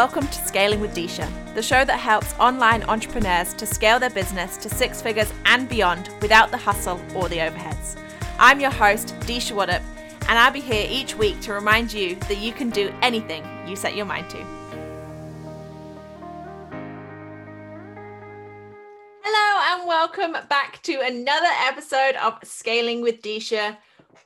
Welcome to Scaling with Disha, the show that helps online entrepreneurs to scale their business to six figures and beyond without the hustle or the overheads. I'm your host, Disha Waddup, and I'll be here each week to remind you that you can do anything you set your mind to. Hello, and welcome back to another episode of Scaling with Disha.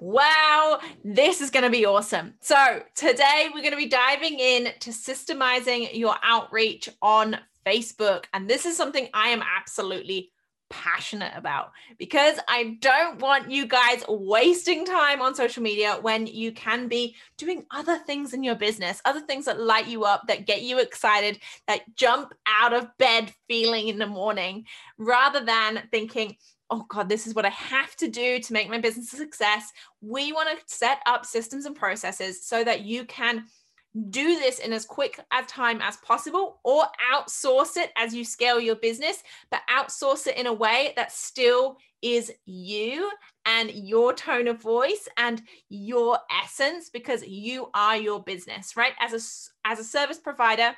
Wow, this is going to be awesome. So, today we're going to be diving in to systemizing your outreach on Facebook. And this is something I am absolutely passionate about because I don't want you guys wasting time on social media when you can be doing other things in your business, other things that light you up, that get you excited, that jump out of bed feeling in the morning, rather than thinking, oh God, this is what I have to do to make my business a success. We want to set up systems and processes so that you can do this in as quick a time as possible or outsource it as you scale your business, but outsource it in a way that still is you and your tone of voice and your essence because you are your business, right? As a, as a service provider,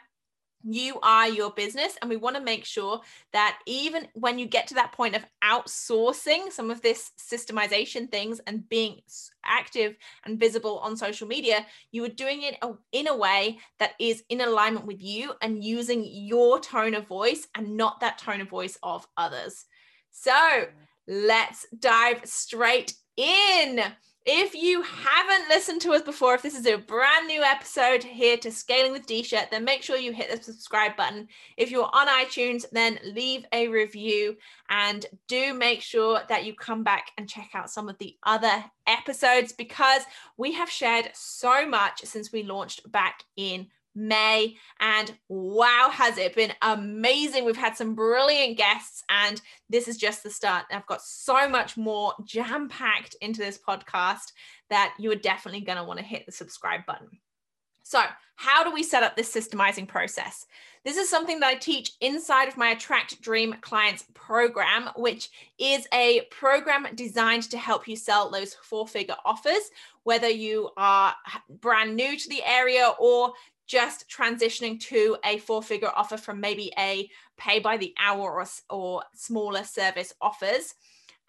you are your business and we want to make sure that even when you get to that point of outsourcing some of this systemization things and being active and visible on social media you are doing it in a way that is in alignment with you and using your tone of voice and not that tone of voice of others. So let's dive straight in if you haven't listened to us before, if this is a brand new episode here to Scaling with Disha, then make sure you hit the subscribe button. If you're on iTunes, then leave a review and do make sure that you come back and check out some of the other episodes because we have shared so much since we launched back in May. And wow, has it been amazing! We've had some brilliant guests, and this is just the start. I've got so much more jam packed into this podcast that you are definitely going to want to hit the subscribe button. So, how do we set up this systemizing process? This is something that I teach inside of my Attract Dream Clients program, which is a program designed to help you sell those four figure offers, whether you are brand new to the area or just transitioning to a four figure offer from maybe a pay by the hour or, or smaller service offers.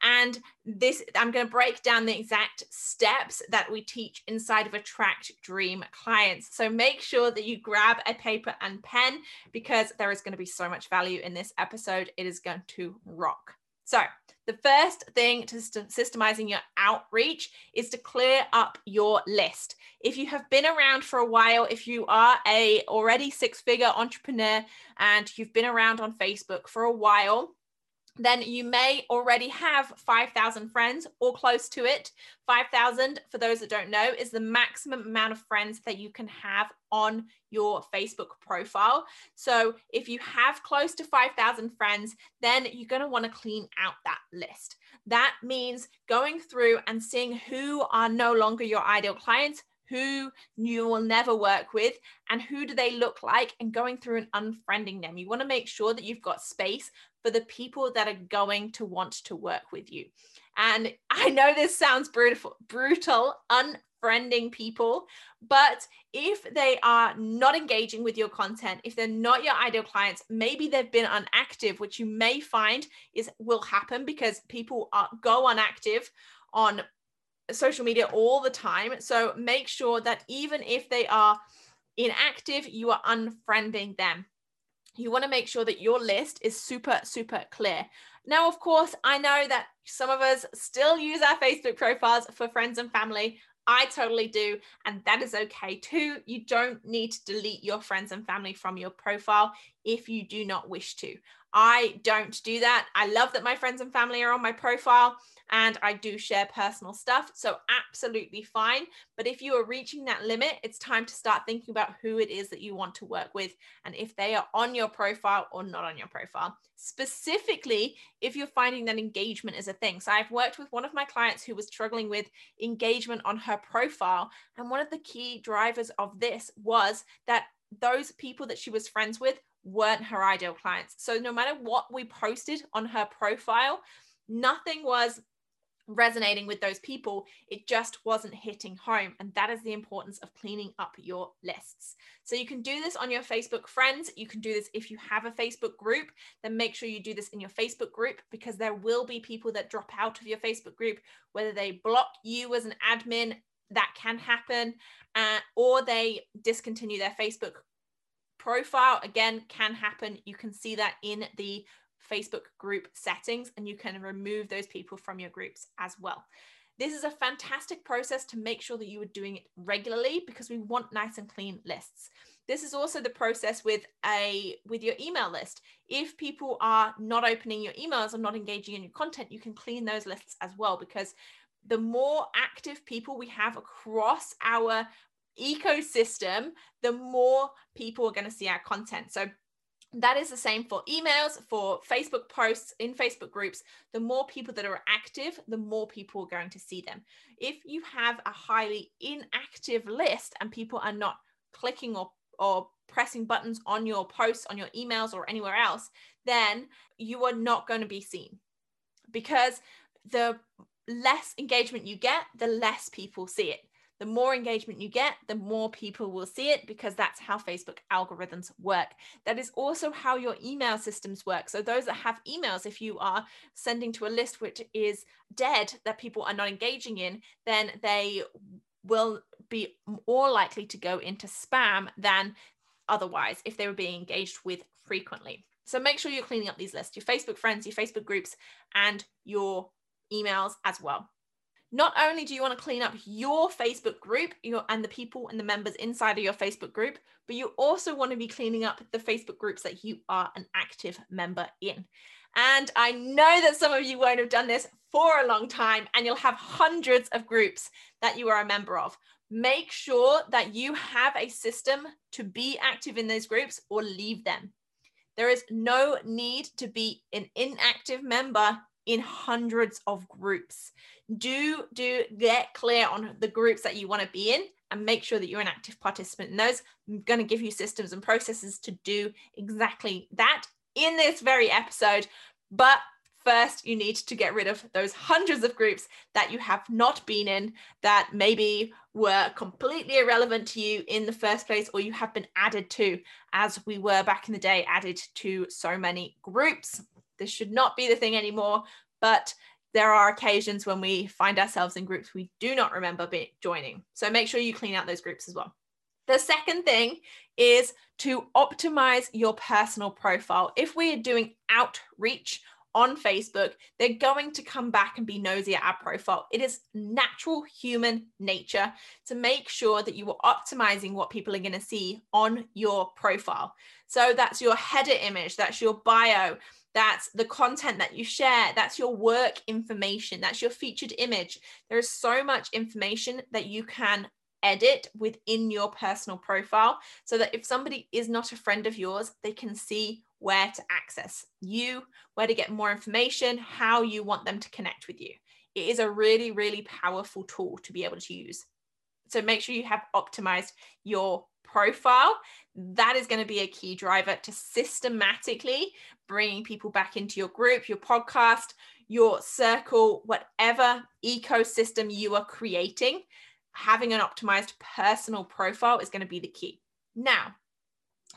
And this, I'm going to break down the exact steps that we teach inside of Attract Dream clients. So make sure that you grab a paper and pen because there is going to be so much value in this episode. It is going to rock. So, the first thing to systemizing your outreach is to clear up your list. If you have been around for a while, if you are a already six-figure entrepreneur and you've been around on Facebook for a while, then you may already have 5,000 friends or close to it. 5,000, for those that don't know, is the maximum amount of friends that you can have on your Facebook profile. So if you have close to 5,000 friends, then you're going to want to clean out that list. That means going through and seeing who are no longer your ideal clients, who you will never work with and who do they look like and going through and unfriending them you want to make sure that you've got space for the people that are going to want to work with you and i know this sounds brutal brutal unfriending people but if they are not engaging with your content if they're not your ideal clients maybe they've been unactive which you may find is will happen because people are go unactive on social media all the time. So make sure that even if they are inactive, you are unfriending them. You want to make sure that your list is super, super clear. Now, of course, I know that some of us still use our Facebook profiles for friends and family. I totally do. And that is okay too. You don't need to delete your friends and family from your profile if you do not wish to. I don't do that. I love that my friends and family are on my profile and I do share personal stuff. So, absolutely fine. But if you are reaching that limit, it's time to start thinking about who it is that you want to work with and if they are on your profile or not on your profile. Specifically, if you're finding that engagement is a thing. So, I've worked with one of my clients who was struggling with engagement on her profile. And one of the key drivers of this was that those people that she was friends with weren't her ideal clients. So no matter what we posted on her profile, nothing was resonating with those people. It just wasn't hitting home. And that is the importance of cleaning up your lists. So you can do this on your Facebook friends. You can do this if you have a Facebook group, then make sure you do this in your Facebook group because there will be people that drop out of your Facebook group, whether they block you as an admin, that can happen, uh, or they discontinue their Facebook profile. Again, can happen. You can see that in the Facebook group settings and you can remove those people from your groups as well. This is a fantastic process to make sure that you are doing it regularly because we want nice and clean lists. This is also the process with a with your email list. If people are not opening your emails or not engaging in your content, you can clean those lists as well because the more active people we have across our ecosystem, the more people are going to see our content. So that is the same for emails, for Facebook posts in Facebook groups. The more people that are active, the more people are going to see them. If you have a highly inactive list and people are not clicking or, or pressing buttons on your posts, on your emails, or anywhere else, then you are not going to be seen because the less engagement you get, the less people see it the more engagement you get, the more people will see it because that's how Facebook algorithms work. That is also how your email systems work. So, those that have emails, if you are sending to a list which is dead that people are not engaging in, then they will be more likely to go into spam than otherwise if they were being engaged with frequently. So, make sure you're cleaning up these lists your Facebook friends, your Facebook groups, and your emails as well not only do you want to clean up your Facebook group your, and the people and the members inside of your Facebook group, but you also want to be cleaning up the Facebook groups that you are an active member in. And I know that some of you won't have done this for a long time, and you'll have hundreds of groups that you are a member of. Make sure that you have a system to be active in those groups or leave them. There is no need to be an inactive member in hundreds of groups. Do do get clear on the groups that you want to be in and make sure that you're an active participant. In those i'm going to give you systems and processes to do exactly that in this very episode. But first you need to get rid of those hundreds of groups that you have not been in that maybe were completely irrelevant to you in the first place or you have been added to as we were back in the day added to so many groups this should not be the thing anymore but there are occasions when we find ourselves in groups we do not remember be- joining. So make sure you clean out those groups as well. The second thing is to optimize your personal profile. If we are doing outreach on Facebook, they're going to come back and be nosy at our profile. It is natural human nature to make sure that you are optimizing what people are going to see on your profile. So that's your header image, that's your bio, that's the content that you share. That's your work information. That's your featured image. There is so much information that you can edit within your personal profile so that if somebody is not a friend of yours they can see where to access you where to get more information how you want them to connect with you. It is a really really powerful tool to be able to use. So make sure you have optimized your profile that is going to be a key driver to systematically bringing people back into your group, your podcast, your circle, whatever ecosystem you are creating. Having an optimized personal profile is going to be the key. Now,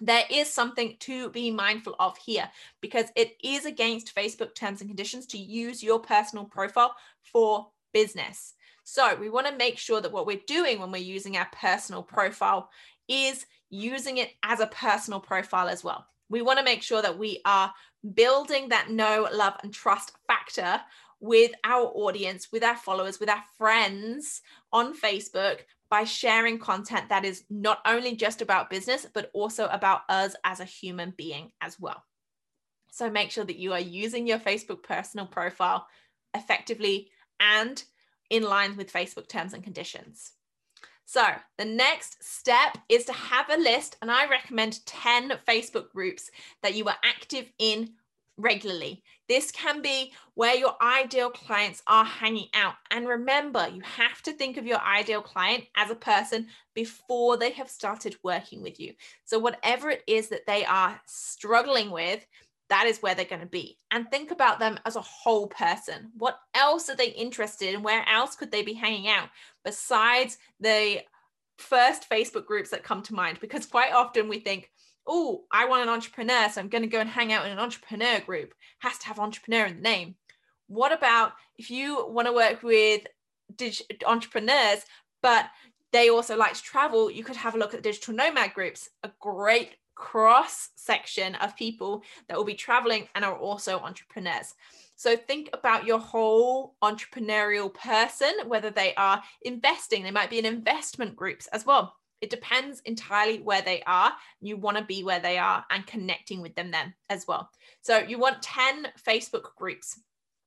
there is something to be mindful of here because it is against Facebook terms and conditions to use your personal profile for business. So, we want to make sure that what we're doing when we're using our personal profile is using it as a personal profile as well. We want to make sure that we are building that know, love, and trust factor with our audience, with our followers, with our friends on Facebook by sharing content that is not only just about business, but also about us as a human being as well. So make sure that you are using your Facebook personal profile effectively and in line with Facebook terms and conditions. So the next step is to have a list, and I recommend 10 Facebook groups that you are active in regularly. This can be where your ideal clients are hanging out. And remember, you have to think of your ideal client as a person before they have started working with you. So, whatever it is that they are struggling with, that is where they're going to be. And think about them as a whole person. What else are they interested in? Where else could they be hanging out besides the first Facebook groups that come to mind? Because quite often we think, oh, I want an entrepreneur, so I'm going to go and hang out in an entrepreneur group. Has to have entrepreneur in the name. What about if you want to work with entrepreneurs, but they also like to travel, you could have a look at digital nomad groups, a great cross section of people that will be traveling and are also entrepreneurs. So think about your whole entrepreneurial person, whether they are investing, they might be in investment groups as well. It depends entirely where they are. You want to be where they are and connecting with them then as well. So you want 10 Facebook groups.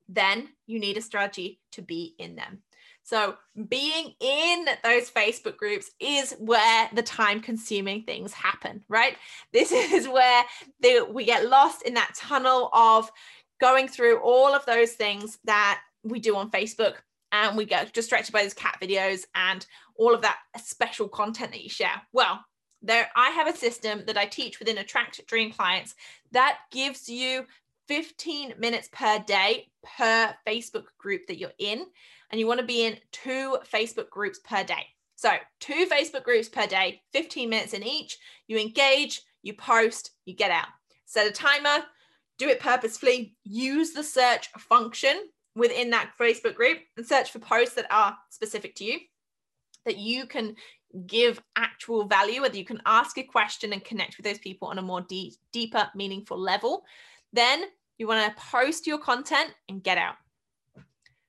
Then you need a strategy to be in them. So being in those Facebook groups is where the time consuming things happen, right? This is where the, we get lost in that tunnel of going through all of those things that we do on Facebook and we get distracted by those cat videos and all of that special content that you share. Well, there I have a system that I teach within Attract Dream Clients that gives you 15 minutes per day per Facebook group that you're in and you want to be in two Facebook groups per day. So, two Facebook groups per day, 15 minutes in each. You engage, you post, you get out. Set a timer, do it purposefully, use the search function within that Facebook group and search for posts that are specific to you, that you can give actual value, whether you can ask a question and connect with those people on a more deep, deeper, meaningful level. Then you want to post your content and get out.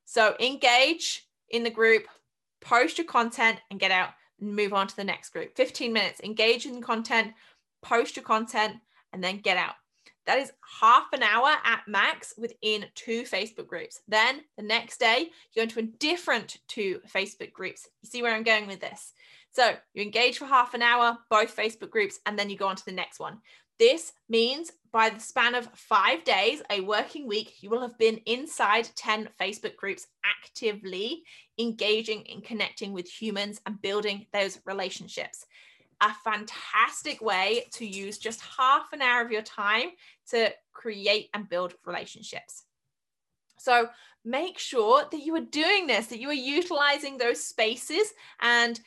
So engage in the group, post your content and get out and move on to the next group. 15 minutes, engage in content, post your content, and then get out. That is half an hour at max within two Facebook groups. Then the next day, you go into a different two Facebook groups. You see where I'm going with this? So you engage for half an hour, both Facebook groups, and then you go on to the next one. This means by the span of five days, a working week, you will have been inside 10 Facebook groups actively engaging and connecting with humans and building those relationships. A fantastic way to use just half an hour of your time to create and build relationships. So make sure that you are doing this, that you are utilizing those spaces and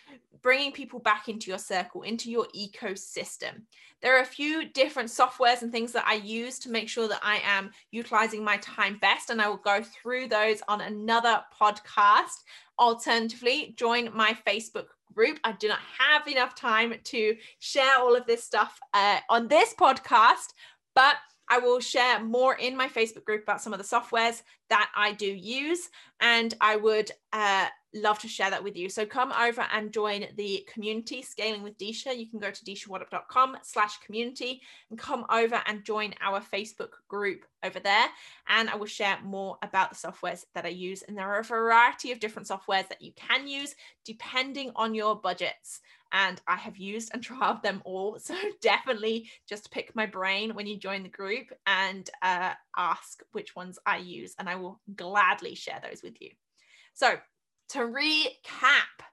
bringing people back into your circle, into your ecosystem. There are a few different softwares and things that I use to make sure that I am utilizing my time best, and I will go through those on another podcast. Alternatively, join my Facebook group. I do not have enough time to share all of this stuff uh, on this podcast, but I will share more in my Facebook group about some of the softwares that I do use, and I would uh, love to share that with you. So come over and join the community Scaling with Disha. You can go to dishawaddup.com slash community and come over and join our Facebook group over there. And I will share more about the softwares that I use. And there are a variety of different softwares that you can use depending on your budgets and I have used and trialed them all. So definitely just pick my brain when you join the group and uh, ask which ones I use, and I will gladly share those with you. So to recap,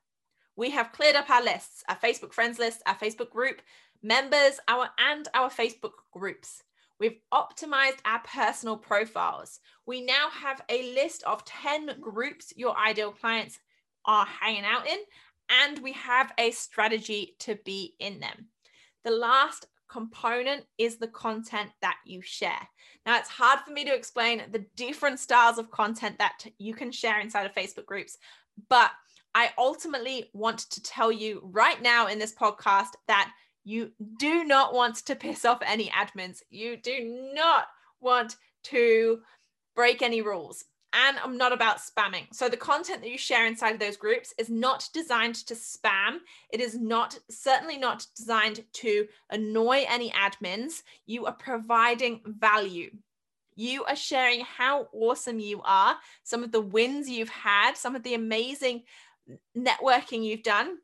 we have cleared up our lists, our Facebook friends list, our Facebook group, members, our and our Facebook groups. We've optimized our personal profiles. We now have a list of 10 groups your ideal clients are hanging out in, and we have a strategy to be in them. The last component is the content that you share. Now, it's hard for me to explain the different styles of content that you can share inside of Facebook groups, but I ultimately want to tell you right now in this podcast that you do not want to piss off any admins. You do not want to break any rules and I'm not about spamming. So the content that you share inside of those groups is not designed to spam. It is not certainly not designed to annoy any admins. You are providing value. You are sharing how awesome you are, some of the wins you've had, some of the amazing networking you've done,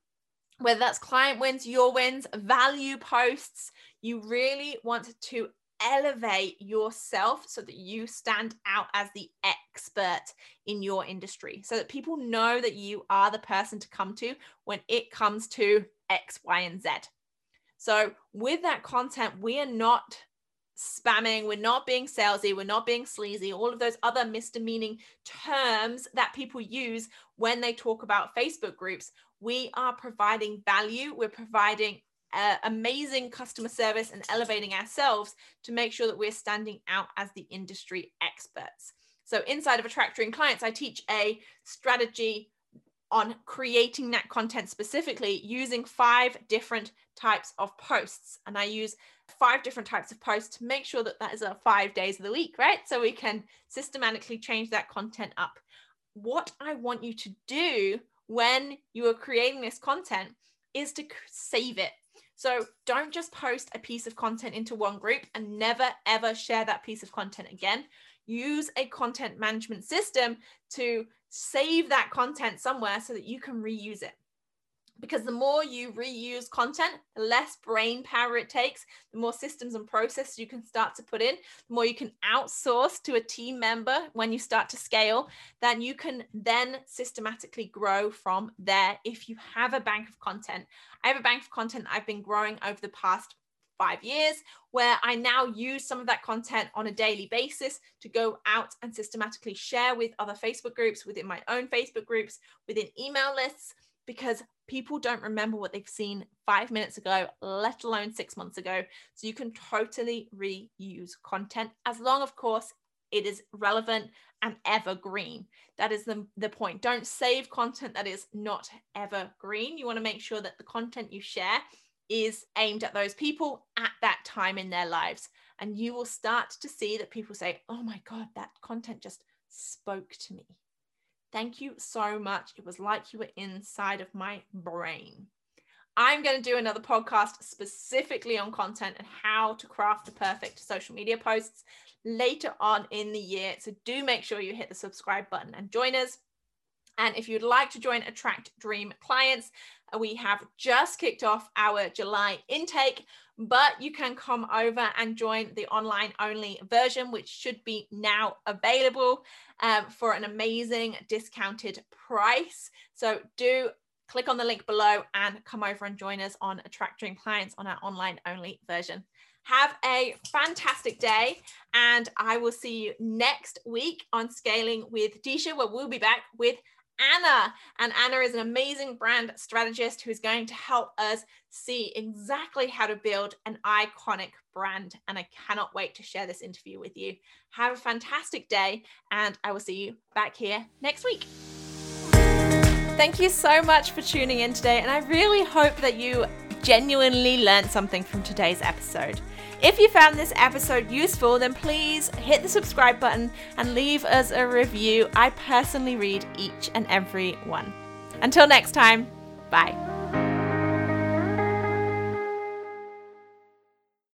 whether that's client wins, your wins, value posts. You really want to elevate yourself so that you stand out as the expert in your industry so that people know that you are the person to come to when it comes to X, Y, and Z. So, with that content, we are not spamming, we're not being salesy, we're not being sleazy, all of those other misdemeaning terms that people use when they talk about Facebook groups. We are providing value, we're providing uh, amazing customer service and elevating ourselves to make sure that we're standing out as the industry experts. So, inside of Attract Dream Clients, I teach a strategy on creating that content specifically using five different types of posts. And I use five different types of posts to make sure that that is a five days of the week, right? So we can systematically change that content up. What I want you to do when you are creating this content is to save it. So don't just post a piece of content into one group and never ever share that piece of content again. Use a content management system to save that content somewhere so that you can reuse it. Because the more you reuse content, the less brain power it takes, the more systems and processes you can start to put in, the more you can outsource to a team member when you start to scale, then you can then systematically grow from there if you have a bank of content. I have a bank of content I've been growing over the past five years, where I now use some of that content on a daily basis to go out and systematically share with other Facebook groups, within my own Facebook groups, within email lists, because people don't remember what they've seen five minutes ago, let alone six months ago. So you can totally reuse content as long, of course, it is relevant and evergreen. That is the, the point. Don't save content that is not evergreen. You want to make sure that the content you share is aimed at those people at that time in their lives. And you will start to see that people say, Oh my God, that content just spoke to me. Thank you so much. It was like you were inside of my brain. I'm going to do another podcast specifically on content and how to craft the perfect social media posts later on in the year. So do make sure you hit the subscribe button and join us. And if you'd like to join Attract Dream clients, uh, we have just kicked off our July intake, but you can come over and join the online only version, which should be now available um, for an amazing discounted price. So do click on the link below and come over and join us on Attract Dream Clients on our online only version. Have a fantastic day, and I will see you next week on Scaling with Disha, where we'll be back with Anna. And Anna is an amazing brand strategist who's going to help us see exactly how to build an iconic brand. And I cannot wait to share this interview with you. Have a fantastic day, and I will see you back here next week. Thank you so much for tuning in today, and I really hope that you genuinely learned something from today's episode. If you found this episode useful, then please hit the subscribe button and leave us a review. I personally read each and every one. Until next time, bye.